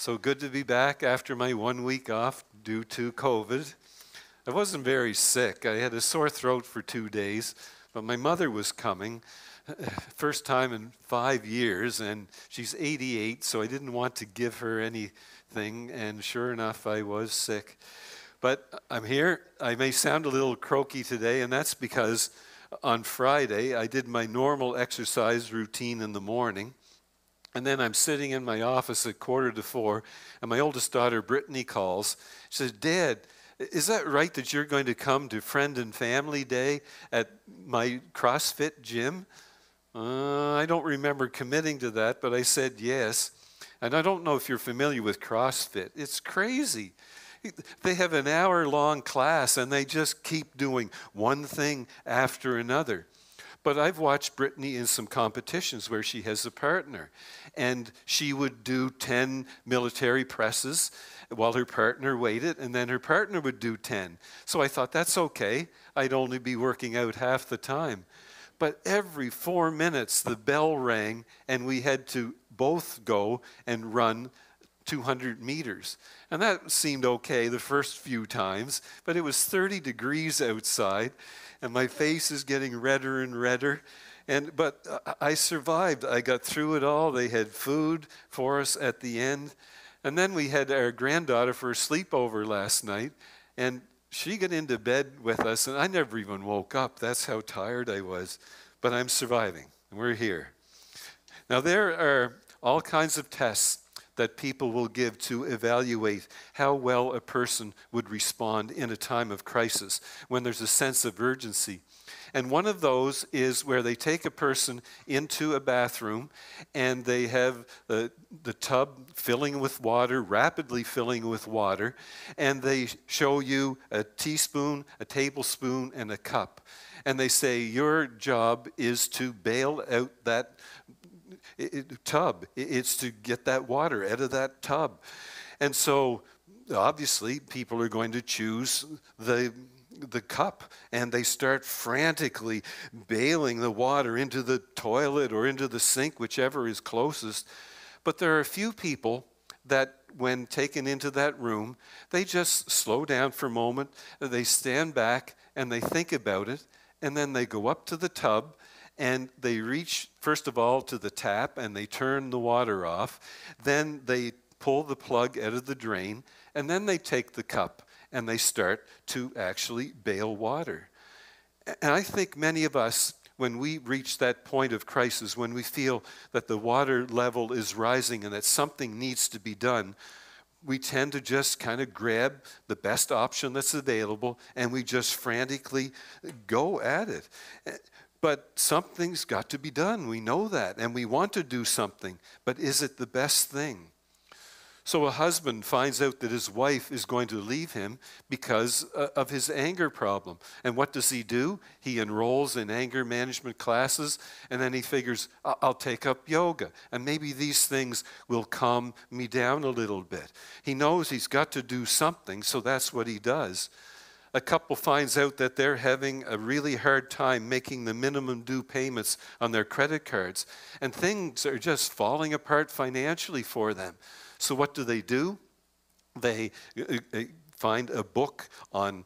So good to be back after my one week off due to COVID. I wasn't very sick. I had a sore throat for two days, but my mother was coming, first time in five years, and she's 88, so I didn't want to give her anything, and sure enough, I was sick. But I'm here. I may sound a little croaky today, and that's because on Friday I did my normal exercise routine in the morning. And then I'm sitting in my office at quarter to four, and my oldest daughter, Brittany, calls. She says, Dad, is that right that you're going to come to Friend and Family Day at my CrossFit gym? Uh, I don't remember committing to that, but I said yes. And I don't know if you're familiar with CrossFit. It's crazy. They have an hour long class and they just keep doing one thing after another. But I've watched Brittany in some competitions where she has a partner, and she would do 10 military presses while her partner waited, and then her partner would do 10. So I thought, that's okay. I'd only be working out half the time. But every four minutes, the bell rang, and we had to both go and run 200 meters. And that seemed okay the first few times, but it was 30 degrees outside, and my face is getting redder and redder. And, but uh, I survived. I got through it all. They had food for us at the end. And then we had our granddaughter for a sleepover last night, and she got into bed with us, and I never even woke up. That's how tired I was. But I'm surviving, and we're here. Now, there are all kinds of tests that people will give to evaluate how well a person would respond in a time of crisis when there's a sense of urgency. And one of those is where they take a person into a bathroom and they have the, the tub filling with water, rapidly filling with water, and they show you a teaspoon, a tablespoon, and a cup. And they say, Your job is to bail out that it, tub. It's to get that water out of that tub. And so obviously people are going to choose the the cup and they start frantically bailing the water into the toilet or into the sink, whichever is closest. But there are a few people that, when taken into that room, they just slow down for a moment, they stand back and they think about it, and then they go up to the tub and they reach, first of all, to the tap and they turn the water off. Then they pull the plug out of the drain, and then they take the cup and they start to actually bail water. And I think many of us, when we reach that point of crisis, when we feel that the water level is rising and that something needs to be done, we tend to just kind of grab the best option that's available and we just frantically go at it. But something's got to be done. We know that. And we want to do something. But is it the best thing? So a husband finds out that his wife is going to leave him because uh, of his anger problem. And what does he do? He enrolls in anger management classes and then he figures, I'll take up yoga and maybe these things will calm me down a little bit. He knows he's got to do something, so that's what he does a couple finds out that they're having a really hard time making the minimum due payments on their credit cards, and things are just falling apart financially for them. So, what do they do? They uh, uh, find a book on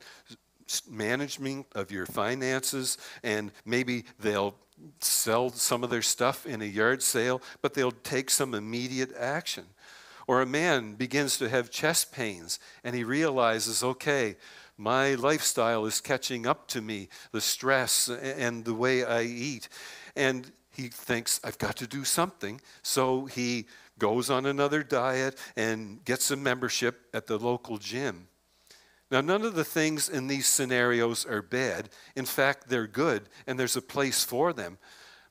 management of your finances, and maybe they'll sell some of their stuff in a yard sale, but they'll take some immediate action. Or a man begins to have chest pains and he realizes, okay, my lifestyle is catching up to me, the stress and the way I eat. And he thinks, I've got to do something. So he goes on another diet and gets a membership at the local gym. Now, none of the things in these scenarios are bad. In fact, they're good, and there's a place for them.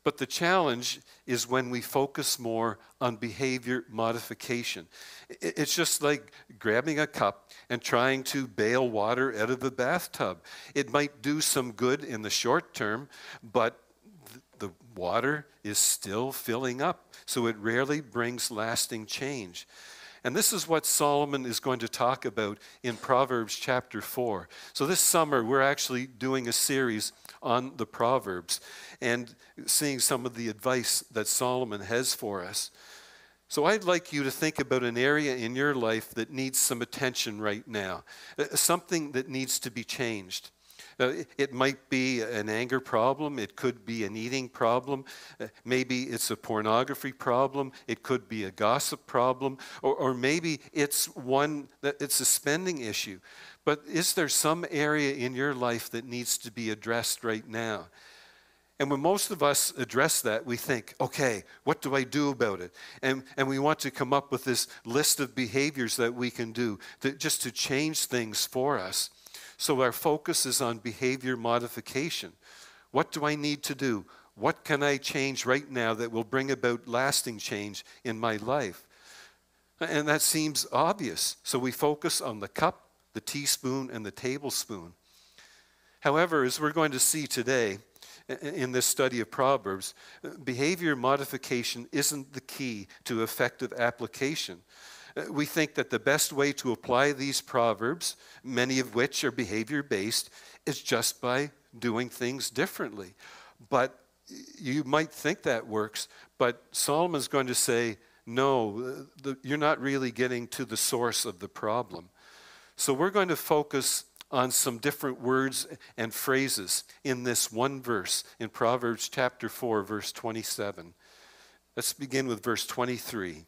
But the challenge is when we focus more on behavior modification. It's just like grabbing a cup and trying to bail water out of the bathtub. It might do some good in the short term, but the water is still filling up, so it rarely brings lasting change. And this is what Solomon is going to talk about in Proverbs chapter 4. So this summer, we're actually doing a series on the Proverbs and seeing some of the advice that Solomon has for us. So I'd like you to think about an area in your life that needs some attention right now, uh, something that needs to be changed. It might be an anger problem. It could be an eating problem. Uh, maybe it's a pornography problem. It could be a gossip problem. Or, or maybe it's one that it's a spending issue. But is there some area in your life that needs to be addressed right now? And when most of us address that, we think, okay, what do I do about it? And, and we want to come up with this list of behaviors that we can do to, just to change things for us. So our focus is on behavior modification. What do I need to do? What can I change right now that will bring about lasting change in my life? And that seems obvious. So we focus on the cup, the teaspoon, and the tablespoon. However, as we're going to see today, in this study of Proverbs, behavior modification isn't the key to effective application. Uh, we think that the best way to apply these Proverbs, many of which are behavior based, is just by doing things differently. But you might think that works, but Solomon's going to say, no, the, you're not really getting to the source of the problem. So we're going to focus on some different words and phrases in this one verse in Proverbs chapter 4, verse 27. Let's begin with verse 23.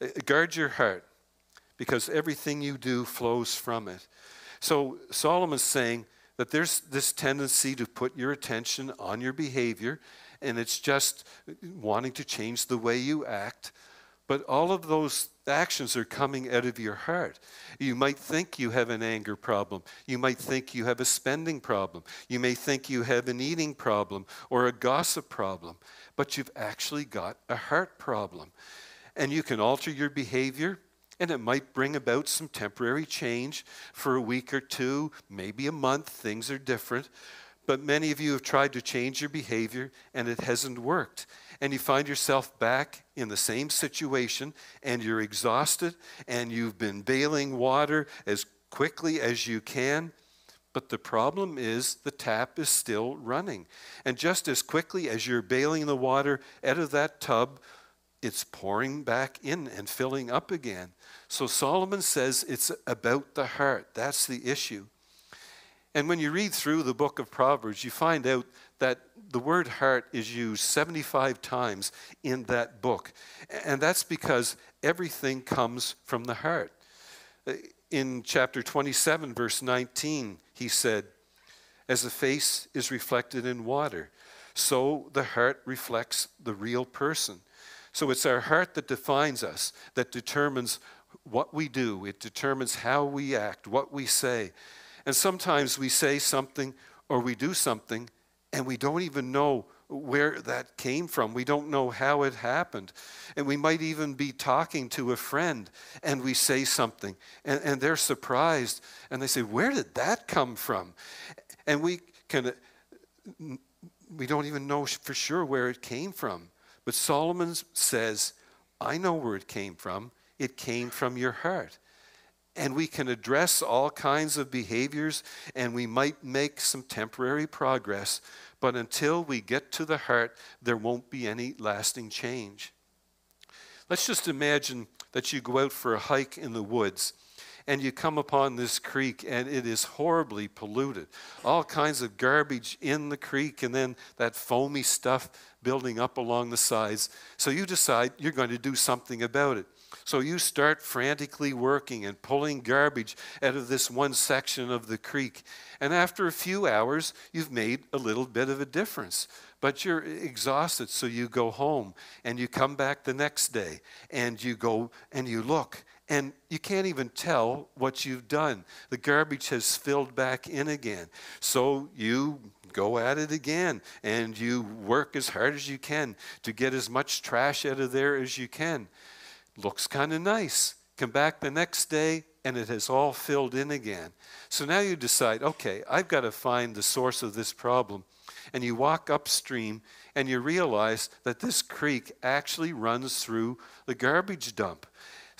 Uh, guard your heart because everything you do flows from it. So Solomon's saying that there's this tendency to put your attention on your behavior, and it's just wanting to change the way you act. But all of those actions are coming out of your heart. You might think you have an anger problem. You might think you have a spending problem. You may think you have an eating problem or a gossip problem. But you've actually got a heart problem. And you can alter your behavior, and it might bring about some temporary change for a week or two, maybe a month. Things are different. But many of you have tried to change your behavior, and it hasn't worked and you find yourself back in the same situation and you're exhausted and you've been bailing water as quickly as you can. But the problem is the tap is still running. And just as quickly as you're bailing the water out of that tub, it's pouring back in and filling up again. So Solomon says it's about the heart. That's the issue. And when you read through the book of Proverbs, you find out that the word heart is used 75 times in that book. And that's because everything comes from the heart. Uh, in chapter 27, verse 19, he said, As the face is reflected in water, so the heart reflects the real person. So it's our heart that defines us, that determines what we do, it determines how we act, what we say. And sometimes we say something or we do something and we don't even know where that came from. We don't know how it happened. And we might even be talking to a friend and we say something and, and they're surprised and they say, Where did that come from? And we can, we don't even know for sure where it came from. But Solomon says, I know where it came from. It came from your heart and we can address all kinds of behaviors and we might make some temporary progress, but until we get to the heart, there won't be any lasting change. Let's just imagine that you go out for a hike in the woods and you come upon this creek and it is horribly polluted. All kinds of garbage in the creek and then that foamy stuff building up along the sides. So you decide you're going to do something about it. So you start frantically working and pulling garbage out of this one section of the creek. And after a few hours, you've made a little bit of a difference. But you're exhausted, so you go home and you come back the next day and you go and you look and you can't even tell what you've done. The garbage has filled back in again. So you go at it again and you work as hard as you can to get as much trash out of there as you can looks kind of nice. Come back the next day, and it has all filled in again. So now you decide, okay, I've got to find the source of this problem. And you walk upstream and you realize that this creek actually runs through the garbage dump.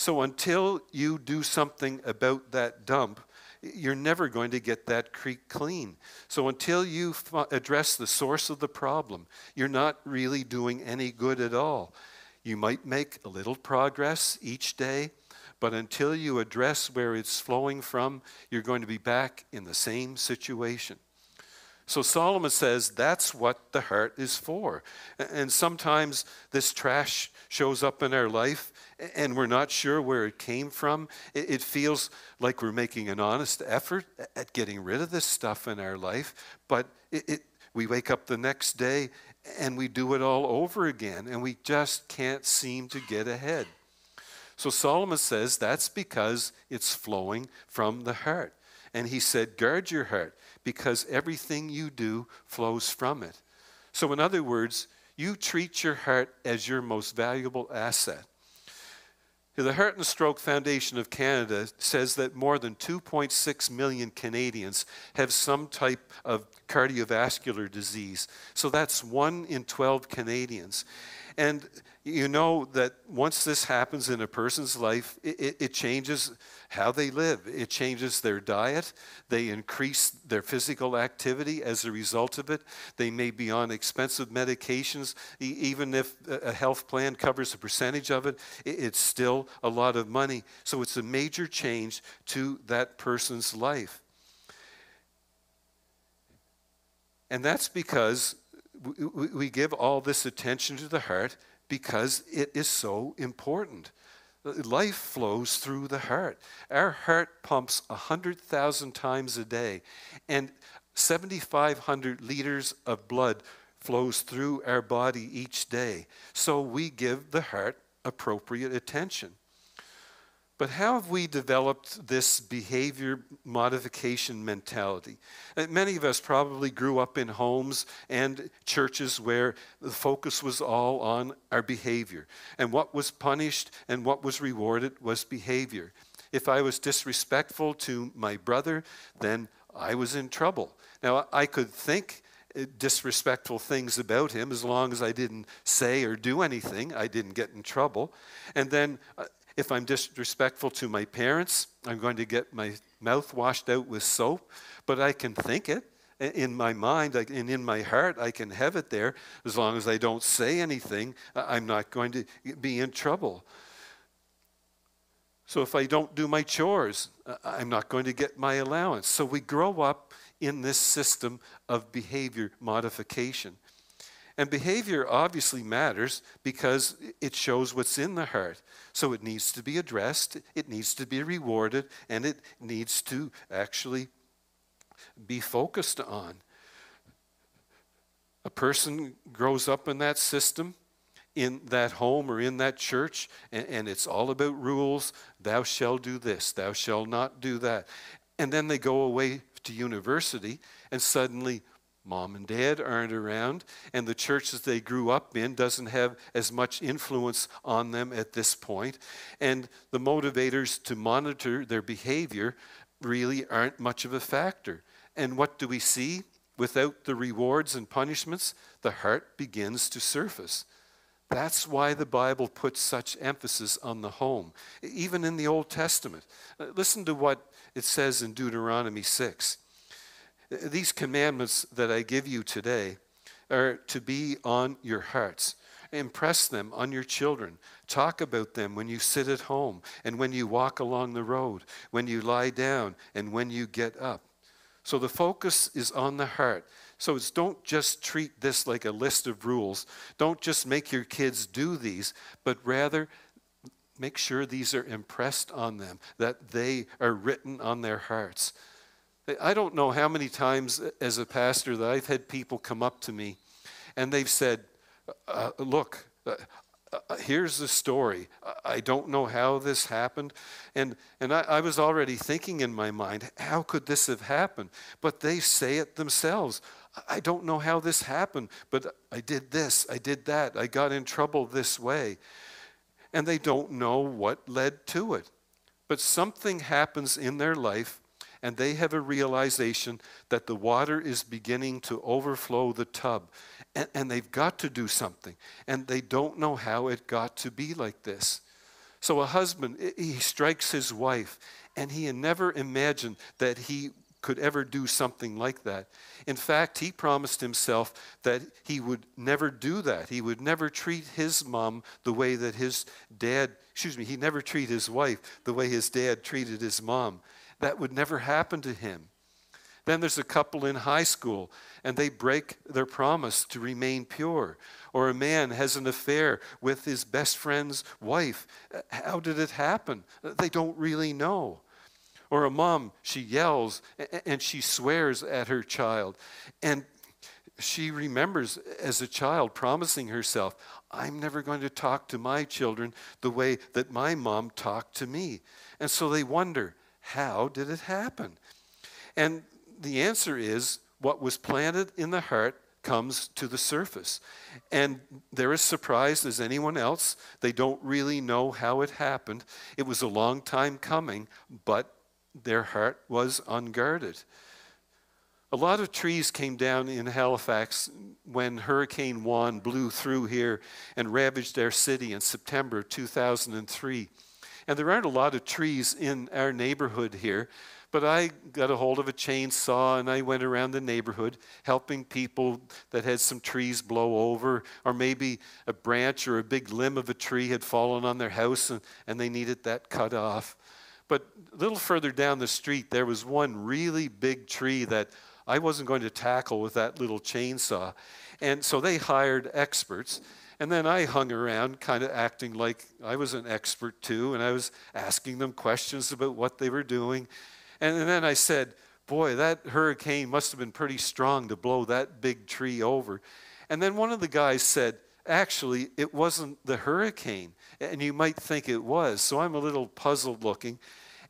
So until you do something about that dump, you're never going to get that creek clean. So until you f- address the source of the problem, you're not really doing any good at all You might make a little progress each day, but until you address where it's flowing from, you're going to be back in the same situation. So Solomon says that's what the heart is for. And sometimes this trash shows up in our life and we're not sure where it came from. It feels like we're making an honest effort at getting rid of this stuff in our life, but it, it, we wake up the next day and we do it all over again and we just can't seem to get ahead. So Solomon says that's because it's flowing from the heart. And he said, guard your heart because everything you do flows from it. So, in other words, you treat your heart as your most valuable asset. The Heart and Stroke Foundation of Canada says that more than 2.6 million Canadians have some type of cardiovascular disease. So that's one in 12 Canadians. And you know that once this happens in a person's life, it, it, changes how they live. It changes their diet. They increase their physical activity as a result of it. They may be on expensive medications. even if a health plan covers a percentage of it, it's still a lot of money. So it's a major change to that person's life. And that's because we give all this attention to the heart because it is so important. Life flows through the heart. Our heart pumps 100,000 times a day, and 7,500 liters of blood flows through our body each day. So we give the heart appropriate attention. But how have we developed this behavior modification mentality? Uh, many of us probably grew up in homes and churches where the focus was all on our behavior. And what was punished and what was rewarded was behavior. If I was disrespectful to my brother, then I was in trouble. Now, I could think uh, disrespectful things about him as long as I didn't say or do anything, I didn't get in trouble. And then uh, if I'm disrespectful to my parents, I'm going to get my mouth washed out with soap, but I can think it in my mind and in my heart, I can have it there. As long as I don't say anything, I'm not going to be in trouble. So if I don't do my chores, I'm not going to get my allowance. So we grow up in this system of behavior modification. And behavior obviously matters because it shows what's in the heart. So it needs to be addressed, it needs to be rewarded, and it needs to actually be focused on. A person grows up in that system, in that home or in that church, and, and it's all about rules. Thou shalt do this, thou shalt not do that. And then they go away to university, and suddenly mom and dad aren't around and the church that they grew up in doesn't have as much influence on them at this point and the motivators to monitor their behavior really aren't much of a factor and what do we see without the rewards and punishments the heart begins to surface that's why the Bible puts such emphasis on the home, even in the Old Testament. Uh, listen to what it says in Deuteronomy 6. These commandments that I give you today are to be on your hearts. Impress them on your children. Talk about them when you sit at home and when you walk along the road, when you lie down and when you get up. So the focus is on the heart. So it's don't just treat this like a list of rules. Don't just make your kids do these, but rather make sure these are impressed on them, that they are written on their hearts. I don't know how many times as a pastor that I've had people come up to me and they've said, uh, Look, uh, uh, here's the story. I don't know how this happened. And, and I, I was already thinking in my mind, how could this have happened? But they say it themselves. I don't know how this happened, but I did this, I did that, I got in trouble this way. And they don't know what led to it. But something happens in their life and they have a realization that the water is beginning to overflow the tub. And, and, they've got to do something. And they don't know how it got to be like this. So a husband, he strikes his wife, and he never imagined that he could ever do something like that. In fact, he promised himself that he would never do that. He would never treat his mom the way that his dad, excuse me, he never treat his wife the way his dad treated his mom. That would never happen to him. Then there's a couple in high school and they break their promise to remain pure. Or a man has an affair with his best friend's wife. How did it happen? They don't really know. Or a mom, she yells and she swears at her child. And she remembers as a child promising herself, I'm never going to talk to my children the way that my mom talked to me. And so they wonder, how did it happen? And the answer is what was planted in the heart comes to the surface. And they're as surprised as anyone else. They don't really know how it happened. It was a long time coming, but their heart was unguarded. A lot of trees came down in Halifax when Hurricane Juan blew through here and ravaged our city in September 2003. And there aren't a lot of trees in our neighborhood here, but I got a hold of a chainsaw and I went around the neighborhood helping people that had some trees blow over, or maybe a branch or a big limb of a tree had fallen on their house and, and they needed that cut off. But a little further down the street, there was one really big tree that I wasn't going to tackle with that little chainsaw. And so they hired experts. And then I hung around, kind of acting like I was an expert too, and I was asking them questions about what they were doing. And then I said, Boy, that hurricane must have been pretty strong to blow that big tree over. And then one of the guys said, Actually, it wasn't the hurricane. And you might think it was. So I'm a little puzzled looking.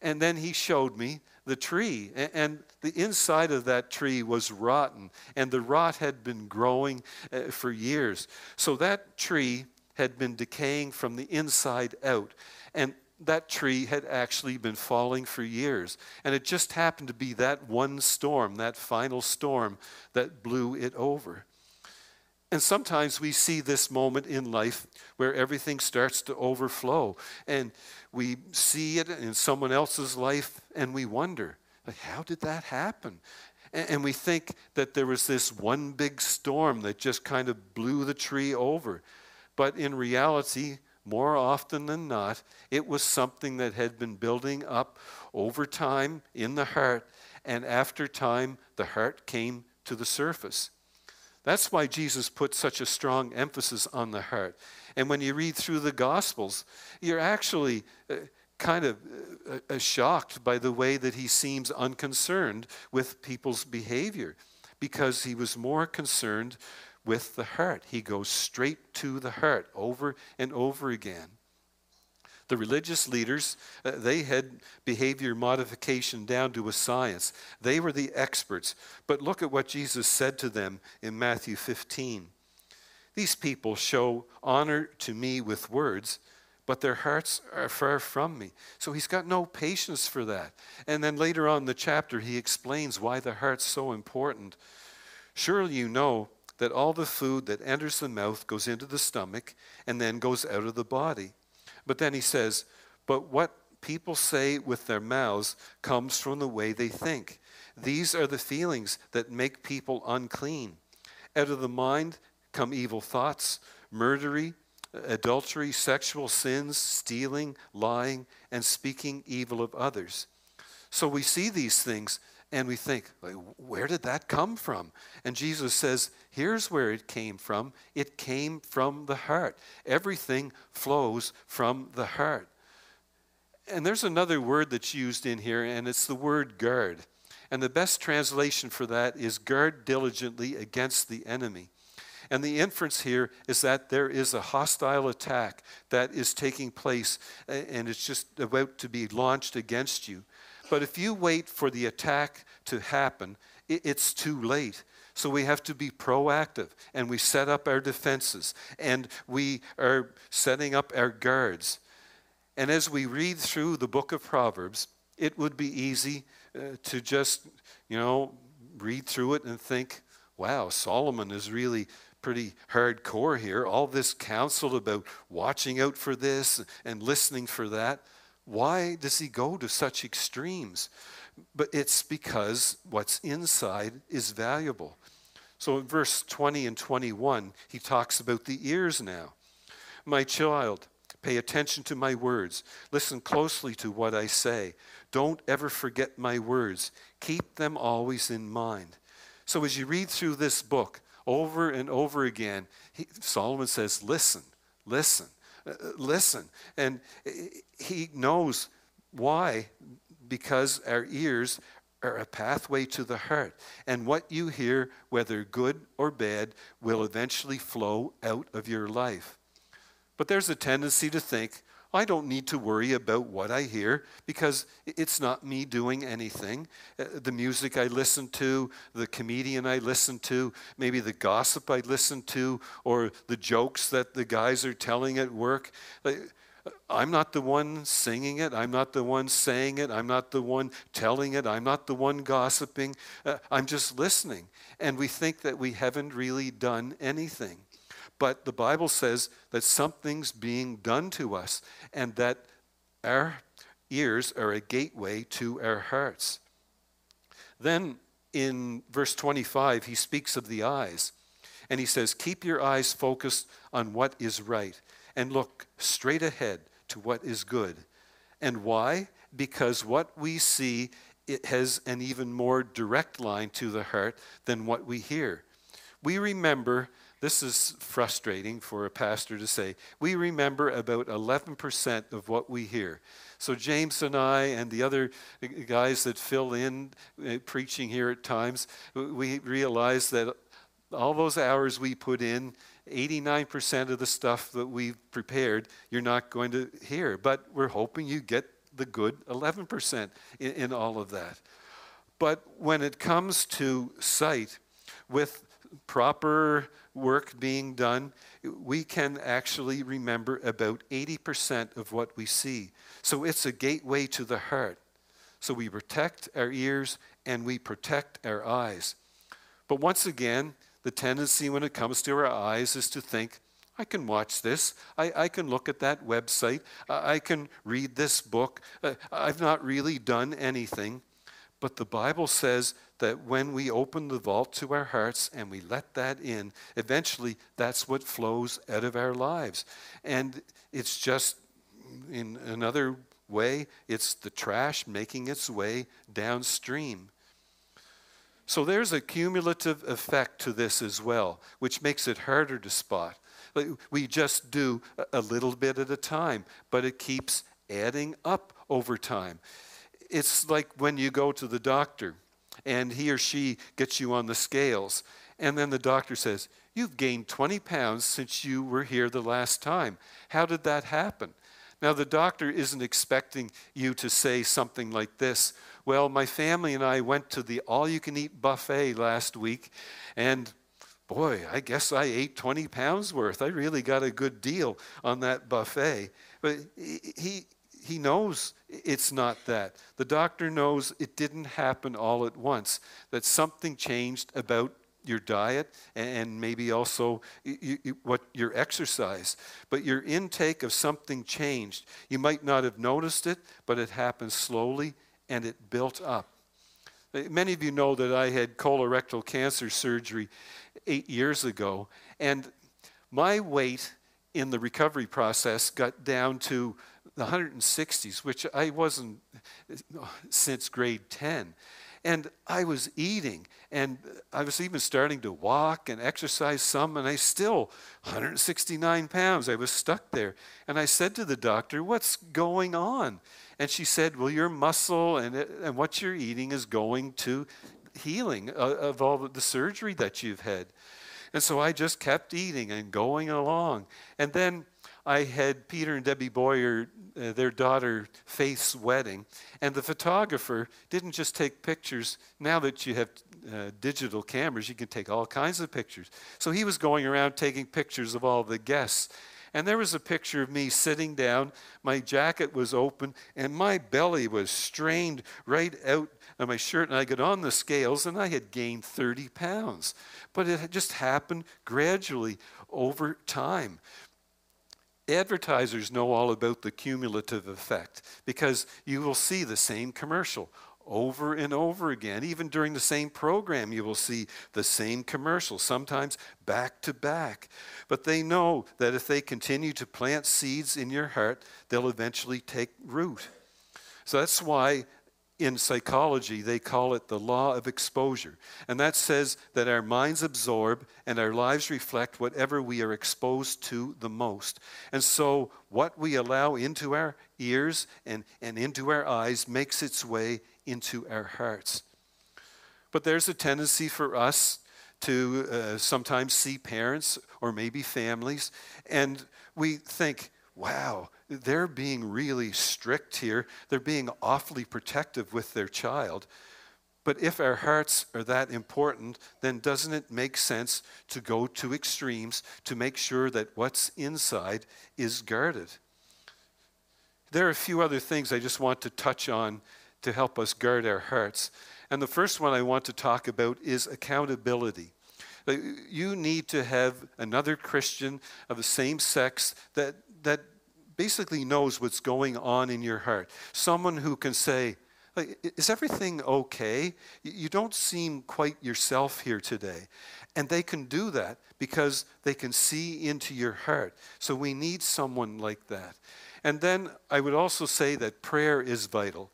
And then he showed me the tree. And the inside of that tree was rotten. And the rot had been growing uh, for years. So that tree had been decaying from the inside out. And that tree had actually been falling for years. And it just happened to be that one storm, that final storm, that blew it over. And sometimes we see this moment in life where everything starts to overflow. And we see it in someone else's life and we wonder, like, how did that happen? And we think that there was this one big storm that just kind of blew the tree over. But in reality, more often than not, it was something that had been building up over time in the heart, and after time, the heart came to the surface. That's why Jesus put such a strong emphasis on the heart. And when you read through the Gospels, you're actually uh, kind of uh, uh, shocked by the way that he seems unconcerned with people's behavior because he was more concerned with the heart. He goes straight to the heart over and over again. The religious leaders, uh, they had behavior modification down to a science. They were the experts. But look at what Jesus said to them in Matthew 15. These people show honor to me with words, but their hearts are far from me. So he's got no patience for that. And then later on in the chapter, he explains why the heart's so important. Surely you know that all the food that enters the mouth goes into the stomach and then goes out of the body. But then he says, But what people say with their mouths comes from the way they think. These are the feelings that make people unclean. Out of the mind come evil thoughts, murdery, adultery, sexual sins, stealing, lying, and speaking evil of others. So we see these things and we think, where did that come from? And Jesus says, here's where it came from. It came from the heart. Everything flows from the heart. And there's another word that's used in here, and it's the word guard. And the best translation for that is guard diligently against the enemy. And the inference here is that there is a hostile attack that is taking place and it's just about to be launched against you. But if you wait for the attack to happen, it's too late. So we have to be proactive and we set up our defenses and we are setting up our guards. And as we read through the book of Proverbs, it would be easy uh, to just, you know, read through it and think, wow, Solomon is really pretty hardcore here. All this counsel about watching out for this and listening for that. Why does he go to such extremes? But it's because what's inside is valuable. So in verse 20 and 21, he talks about the ears now. My child, pay attention to my words. Listen closely to what I say. Don't ever forget my words. Keep them always in mind. So as you read through this book over and over again, he, Solomon says, Listen, listen, Uh, uh, listen. And he knows why, because our ears are a pathway to the heart. And what you hear, whether good or bad, will eventually flow out of your life. But there's a tendency to think, I don't need to worry about what I hear because it's not me doing anything. Uh, the music I listen to, the comedian I listen to, maybe the gossip I listen to, or the jokes that the guys are telling at work. I'm not the one singing it. I'm not the one saying it. I'm not the one telling it. I'm not the one gossiping. Uh, I'm just listening. And we think that we haven't really done anything. But the Bible says that something's being done to us and that our ears are a gateway to our hearts. Then in verse 25, he speaks of the eyes. And he says, Keep your eyes focused on what is right and look straight ahead to what is good. And why? Because what we see it has an even more direct line to the heart than what we hear. We remember, this is frustrating for a pastor to say, we remember about 11% of what we hear. So James and I and the other guys that fill in uh, preaching here at times, we realize that all those hours we put in, 89% of the stuff that we've prepared, you're not going to hear. But we're hoping you get the good 11% in, in all of that. But when it comes to sight, with proper work being done, we can actually remember about 80% of what we see. So it's a gateway to the heart. So we protect our ears and we protect our eyes. But once again, the tendency when it comes to our eyes is to think, I can watch this. I, I can look at that website. I, I can read this book. Uh, I've not really done anything. But the Bible says that when we open the vault to our hearts and we let that in, eventually that's what flows out of our lives. And it's just, in another way, it's the trash making its way downstream. So there's a cumulative effect to this as well, which makes it harder to spot. We just do a little bit at a time, but it keeps adding up over time. It's like when you go to the doctor and he or she gets you on the scales, and then the doctor says, You've gained 20 pounds since you were here the last time. How did that happen? Now, the doctor isn't expecting you to say something like this Well, my family and I went to the all you can eat buffet last week, and boy, I guess I ate 20 pounds worth. I really got a good deal on that buffet. But he, he knows it's not that. The doctor knows it didn't happen all at once, that something changed about your diet and maybe also what your exercise. But your intake of something changed. You might not have noticed it, but it happened slowly and it built up. Eh, many of you know that I had colorectal cancer surgery eight years ago, and my weight in the recovery process got down to the 160s, which I wasn't since grade 10. And I was eating, and I was even starting to walk and exercise some, and I still 169 pounds. I was stuck there. And I said to the doctor, What's going on? And she said, Well, your muscle and, and what you're eating is going to healing uh, of all the surgery that you've had. And so I just kept eating and going along. And then I had Peter and Debbie Boyer, uh, their daughter Faith's wedding, and the photographer didn't just take pictures. Now that you have uh, digital cameras, you can take all kinds of pictures. So he was going around taking pictures of all the guests. And there was a picture of me sitting down. My jacket was open, and my belly was strained right out of my shirt. And I got on the scales, and I had gained 30 pounds. But it just happened gradually over time advertisers know all about the cumulative effect because you will see the same commercial over and over again. Even during the same program, you will see the same commercial, sometimes back to back. But they know that if they continue to plant seeds in your heart, they'll eventually take root. So that's why in psychology, they call it the law of exposure. And that says that our minds absorb and our lives reflect whatever we are exposed to the most. And so, what we allow into our ears and, and into our eyes makes its way into our hearts. But there's a tendency for us to uh, sometimes see parents or maybe families, and we think, wow, they're being really strict here. They're being awfully protective with their child. But if our hearts are that important, then doesn't it make sense to go to extremes to make sure that what's inside is guarded? There are a few other things I just want to touch on to help us guard our hearts. And the first one I want to talk about is accountability. Uh, you need to have another Christian of the same sex that, that basically knows what's going on in your heart. Someone who can say, Is everything okay? You don't seem quite yourself here today. And they can do that because they can see into your heart. So we need someone like that. And then I would also say that prayer is vital.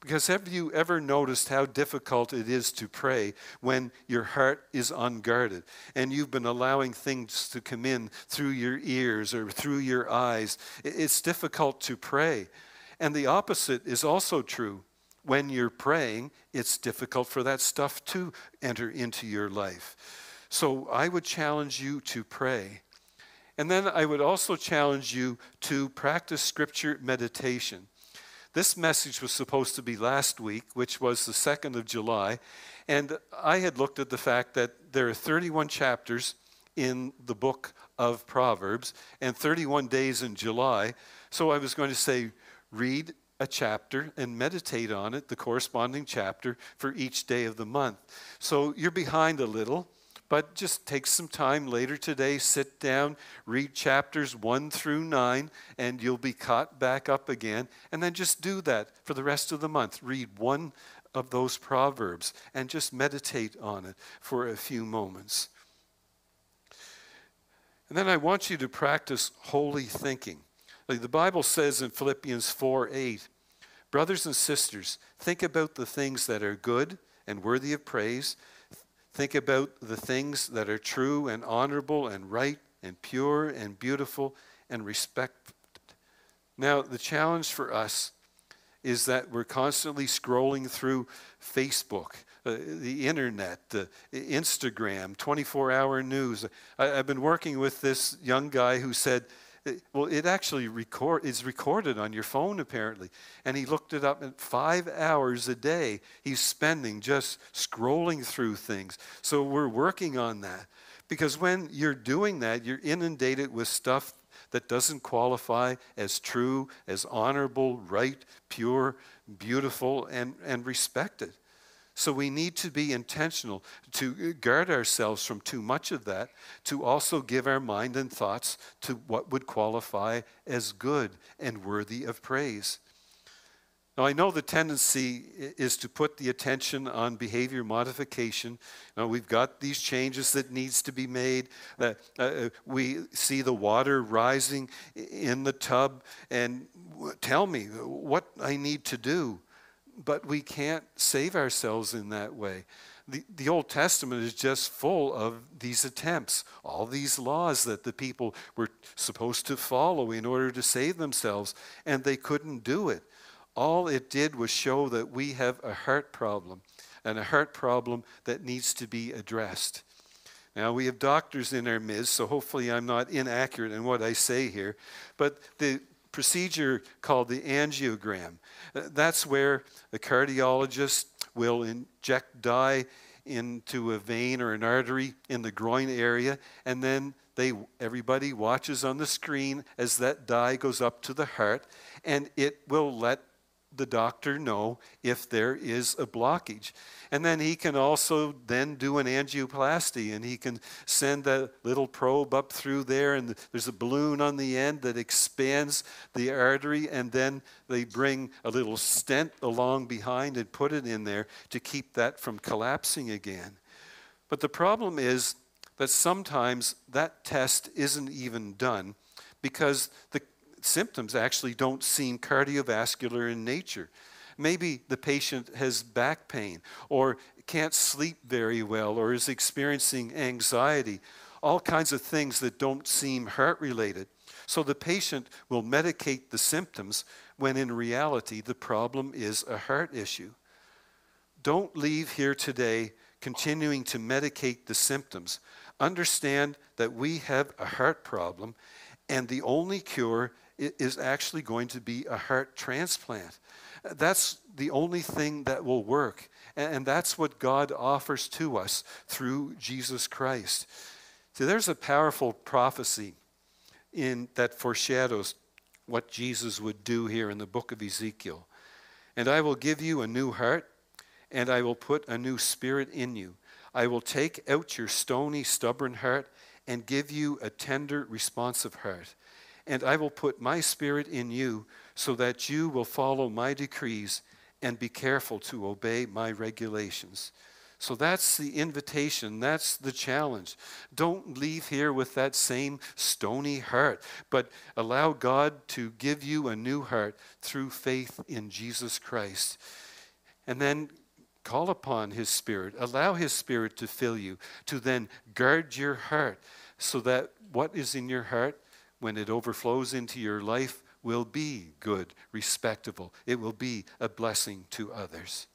Because have you ever noticed how difficult it is to pray when your heart is unguarded and you've been allowing things to come in through your ears or through your eyes? It's difficult to pray. And the opposite is also true. When you're praying, it's difficult for that stuff to enter into your life. So I would challenge you to pray. And then I would also challenge you to practice scripture meditation. This message was supposed to be last week, which was the 2nd of July. And I had looked at the fact that there are 31 chapters in the book of Proverbs and 31 days in July. So I was going to say, read a chapter and meditate on it, the corresponding chapter, for each day of the month. So you're behind a little. But just take some time later today, sit down, read chapters 1 through 9, and you'll be caught back up again. And then just do that for the rest of the month. Read one of those proverbs and just meditate on it for a few moments. And then I want you to practice holy thinking. Like the Bible says in Philippians 4 8, brothers and sisters, think about the things that are good and worthy of praise Think about the things that are true and honorable and right and pure and beautiful and respect. Now, the challenge for us is that we're constantly scrolling through Facebook, uh, the internet, uh, Instagram, 24 hour news. I, have been working with this young guy who said, well, it actually record, is recorded on your phone, apparently. And he looked it up, and five hours a day he's spending just scrolling through things. So we're working on that. Because when you're doing that, you're inundated with stuff that doesn't qualify as true, as honorable, right, pure, beautiful, and, and respected. So we need to be intentional to guard ourselves from too much of that, to also give our mind and thoughts to what would qualify as good and worthy of praise. Now, I know the tendency is to put the attention on behavior modification. Now, we've got these changes that needs to be made. Uh, uh, we see the water rising in the tub, and tell me what I need to do but we can't save ourselves in that way. The, the Old Testament is just full of these attempts, all these laws that the people were supposed to follow in order to save themselves, and they couldn't do it. All it did was show that we have a heart problem, and a heart problem that needs to be addressed. Now, we have doctors in our midst, so hopefully I'm not inaccurate in what I say here, but the procedure called the angiogram. Uh, that's where the cardiologist will inject dye into a vein or an artery in the groin area, and then they, everybody watches on the screen as that dye goes up to the heart, and it will let the doctor know if there is a blockage. And then he can also then do an angioplasty and he can send that little probe up through there and there's a balloon on the end that expands the artery and then they bring a little stent along behind and put it in there to keep that from collapsing again. But the problem is that sometimes that test isn't even done because the symptoms actually don't seem cardiovascular in nature. Maybe the patient has back pain or can't sleep very well or is experiencing anxiety, all kinds of things that don't seem heart related. So the patient will medicate the symptoms when in reality the problem is a heart issue. Don't leave here today continuing to medicate the symptoms. Understand that we have a heart problem and the only cure is actually going to be a heart transplant. That's the only thing that will work. And that's what God offers to us through Jesus Christ. See, there's a powerful prophecy in that foreshadows what Jesus would do here in the book of Ezekiel. And I will give you a new heart, and I will put a new spirit in you. I will take out your stony, stubborn heart and give you a tender, responsive heart and I will put my spirit in you so that you will follow my decrees and be careful to obey my regulations. So that's the invitation. That's the challenge. Don't leave here with that same stony heart, but allow God to give you a new heart through faith in Jesus Christ. And then call upon His Spirit. Allow His Spirit to fill you, to then guard your heart so that what is in your heart when it overflows into your life, will be good, respectable. It will be a blessing to others.